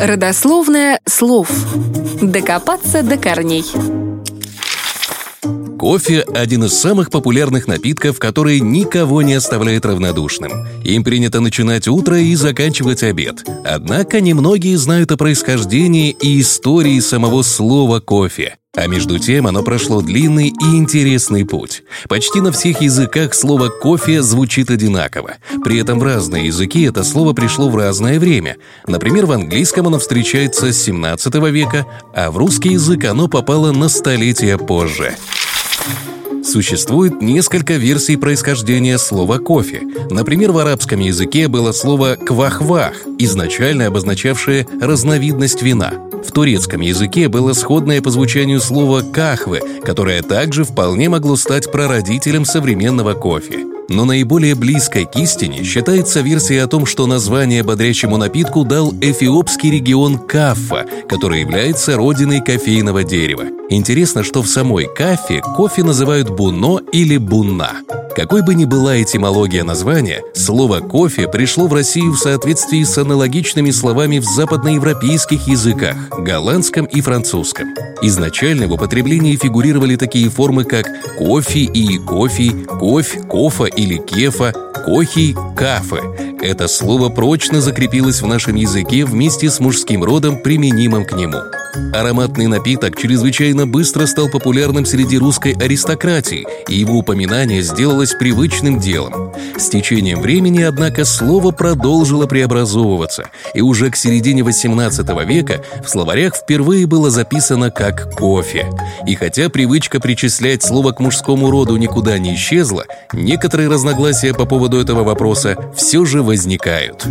Родословное слов. Докопаться до корней. Кофе – один из самых популярных напитков, который никого не оставляет равнодушным. Им принято начинать утро и заканчивать обед. Однако немногие знают о происхождении и истории самого слова «кофе». А между тем оно прошло длинный и интересный путь. Почти на всех языках слово «кофе» звучит одинаково. При этом в разные языки это слово пришло в разное время. Например, в английском оно встречается с 17 века, а в русский язык оно попало на столетия позже. Существует несколько версий происхождения слова «кофе». Например, в арабском языке было слово «квахвах», изначально обозначавшее разновидность вина. В турецком языке было сходное по звучанию слово «кахвы», которое также вполне могло стать прародителем современного кофе. Но наиболее близкой к истине считается версия о том, что название бодрящему напитку дал эфиопский регион Каффа, который является родиной кофейного дерева. Интересно, что в самой Кафе кофе называют буно или бунна. Какой бы ни была этимология названия, слово «кофе» пришло в Россию в соответствии с аналогичными словами в западноевропейских языках – голландском и французском. Изначально в употреблении фигурировали такие формы, как кофе и кофе, кофе, кофа или кефа, кохи, кафе. Это слово прочно закрепилось в нашем языке вместе с мужским родом, применимым к нему. Ароматный напиток чрезвычайно быстро стал популярным среди русской аристократии, и его упоминание сделалось привычным делом. С течением времени, однако, слово продолжило преобразовываться, и уже к середине XVIII века в словарях впервые было записано как «кофе». И хотя привычка причислять слово к мужскому роду никуда не исчезла, некоторые разногласия по поводу этого вопроса все же возникают.